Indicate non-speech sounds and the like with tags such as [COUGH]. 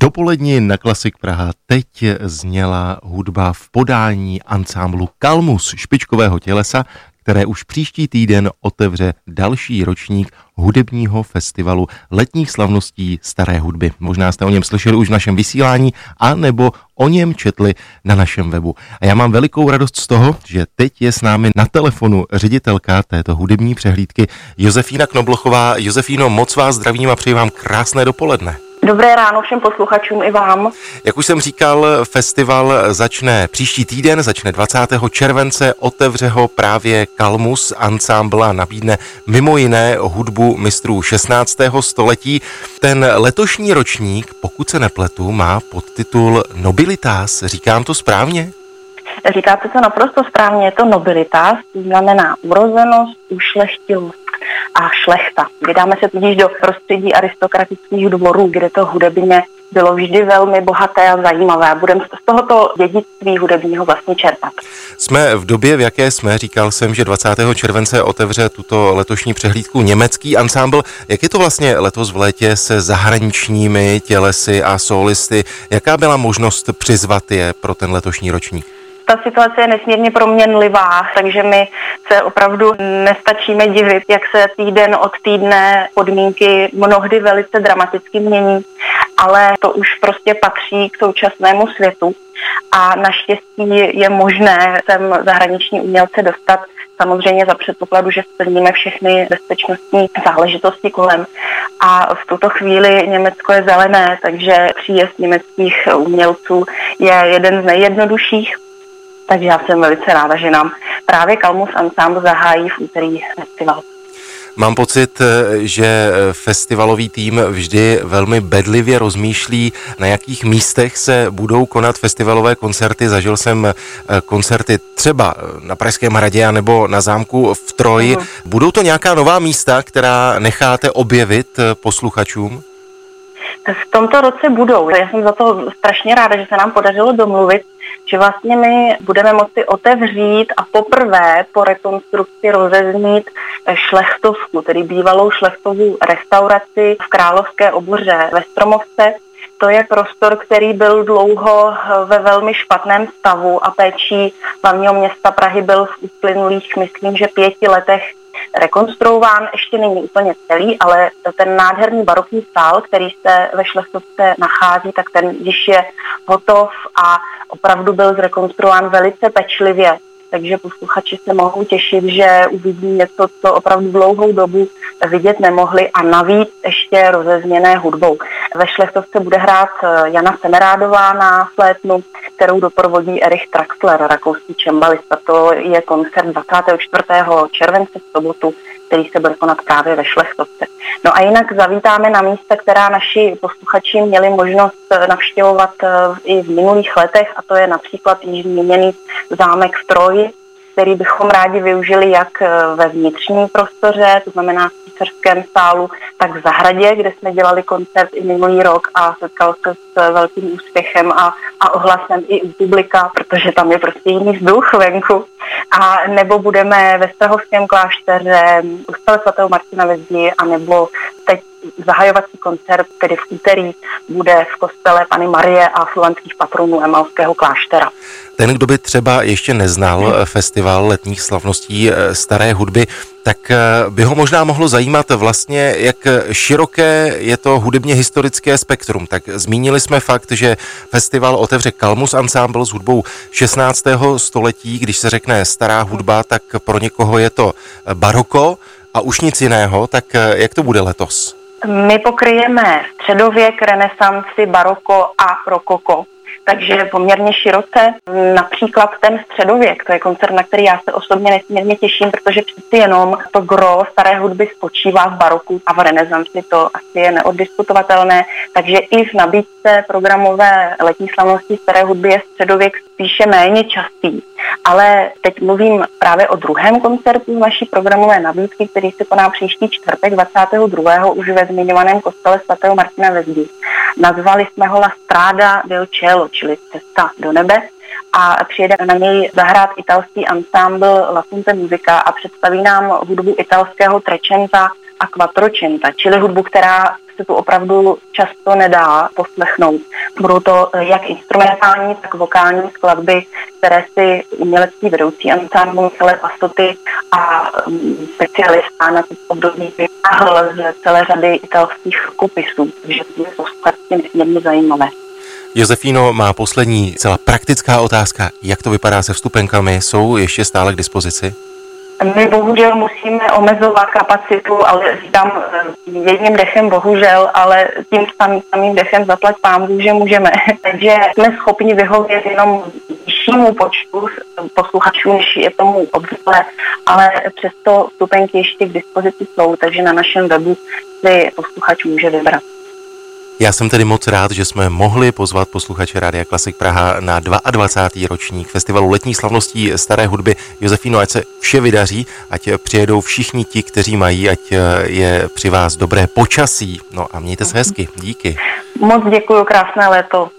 dopoledni na Klasik Praha teď zněla hudba v podání ansámblu Kalmus špičkového tělesa, které už příští týden otevře další ročník hudebního festivalu letních slavností staré hudby. Možná jste o něm slyšeli už v našem vysílání, a nebo o něm četli na našem webu. A já mám velikou radost z toho, že teď je s námi na telefonu ředitelka této hudební přehlídky Josefína Knoblochová. Josefíno, moc vás zdravím a přeji vám krásné dopoledne. Dobré ráno všem posluchačům i vám. Jak už jsem říkal, festival začne příští týden, začne 20. července, otevře ho právě Kalmus Ensemble a nabídne mimo jiné hudbu mistrů 16. století. Ten letošní ročník, pokud se nepletu, má podtitul Nobilitas. Říkám to správně? Říkáte to naprosto správně, je to nobilitas, to znamená urozenost, ušlechtilost a šlechta. Vydáme se tudíž do prostředí aristokratických dvorů, kde to hudebně bylo vždy velmi bohaté a zajímavé. Budeme z tohoto dědictví hudebního vlastně čerpat. Jsme v době, v jaké jsme, říkal jsem, že 20. července otevře tuto letošní přehlídku německý ansámbl. Jak je to vlastně letos v létě se zahraničními tělesy a solisty? Jaká byla možnost přizvat je pro ten letošní ročník? ta situace je nesmírně proměnlivá, takže my se opravdu nestačíme divit, jak se týden od týdne podmínky mnohdy velice dramaticky mění, ale to už prostě patří k současnému světu a naštěstí je možné sem zahraniční umělce dostat samozřejmě za předpokladu, že splníme všechny bezpečnostní záležitosti kolem. A v tuto chvíli Německo je zelené, takže příjezd německých umělců je jeden z nejjednodušších takže já jsem velice ráda, že nám právě Kalmus Ensemble zahájí v úterý festival. Mám pocit, že festivalový tým vždy velmi bedlivě rozmýšlí, na jakých místech se budou konat festivalové koncerty. Zažil jsem eh, koncerty třeba na Pražském hradě nebo na zámku v Troji. Budou to nějaká nová místa, která necháte objevit eh, posluchačům? V tomto roce budou. Já jsem za to strašně ráda, že se nám podařilo domluvit že vlastně my budeme moci otevřít a poprvé po rekonstrukci rozeznít šlechtovku, tedy bývalou šlechtovou restauraci v Královské oboře ve Stromovce. To je prostor, který byl dlouho ve velmi špatném stavu a péčí hlavního města Prahy byl v uplynulých, myslím, že pěti letech rekonstruován, ještě není úplně celý, ale ten nádherný barokní sál, který se ve Šlechtovce nachází, tak ten již je hotov a opravdu byl zrekonstruován velice pečlivě takže posluchači se mohou těšit, že uvidí něco, co opravdu dlouhou dobu vidět nemohli a navíc ještě rozezměné hudbou. Ve Šlechtovce bude hrát eh, Jana Semerádová na flétnu, kterou doprovodí Erich Traxler, rakouský čembalista. To je koncert 24. července v sobotu, který se bude konat právě ve Šlechtovce. No a jinak zavítáme na místa, která naši posluchači měli možnost eh, navštěvovat eh, i v minulých letech, a to je například již zmíněný zámek v Troji, který bychom rádi využili jak eh, ve vnitřním prostoře, to znamená v císařském sálu, tak v zahradě, kde jsme dělali koncert i minulý rok a setkal se s velkým úspěchem a, a ohlasem i u publika, protože tam je prostě jiný vzduch venku. A nebo budeme ve Strahovském klášteře, u svatého Martina ve a nebo teď zahajovací koncert, tedy v úterý, bude v kostele Pany Marie a fluentských patronů Emalského kláštera. Ten, kdo by třeba ještě neznal hmm. festival letních slavností eh, staré hudby, tak eh, by ho možná mohlo zajímat vlastně, jak široké je to hudebně historické spektrum. Tak zmínili jsme fakt, že festival otevře Kalmus Ensemble s hudbou 16. století. Když se řekne stará hudba, tak pro někoho je to baroko a už nic jiného. Tak jak to bude letos? My pokryjeme středověk, renesanci, baroko a rokoko takže poměrně široce. Například ten středověk, to je koncert, na který já se osobně nesmírně těším, protože přeci jenom to gro staré hudby spočívá v baroku a v renesanci, to asi je neoddiskutovatelné, takže i v nabídce programové letní slavnosti staré hudby je středověk spíše méně častý. Ale teď mluvím právě o druhém koncertu naší programové nabídky, který se koná příští čtvrtek 22. už ve zmiňovaném kostele svatého Martina ve Zdi. Nazvali jsme ho La Strada del Cielo, čili Cesta do nebe a přijede na něj zahrát italský ensemble La Fonte Musica a představí nám hudbu italského Trecenta a Quattrocenta, čili hudbu, která se tu opravdu často nedá poslechnout. Budou to jak instrumentální, tak vokální skladby, které si umělecký vedoucí ansámblu celé pastoty a mm, specialista na to období vytáhl z celé řady italských rukopisů, takže to je to nesmírně zajímavé. Josefíno má poslední celá praktická otázka. Jak to vypadá se vstupenkami? Jsou ještě stále k dispozici? My bohužel musíme omezovat kapacitu, ale říkám eh, jedním dechem bohužel, ale tím samým, samým dechem zaplať pán že můžeme. [LAUGHS] Takže jsme schopni vyhovět jenom vyššímu počtu posluchačů, než je tomu obvykle, ale přesto vstupenky ještě k dispozici jsou, takže na našem webu si posluchač může vybrat. Já jsem tedy moc rád, že jsme mohli pozvat posluchače Rádia Klasik Praha na 22. ročník festivalu letních slavností staré hudby. Josefíno, ať se vše vydaří, ať přijedou všichni ti, kteří mají, ať je při vás dobré počasí. No a mějte se hezky. Díky. Moc děkuji, krásné léto.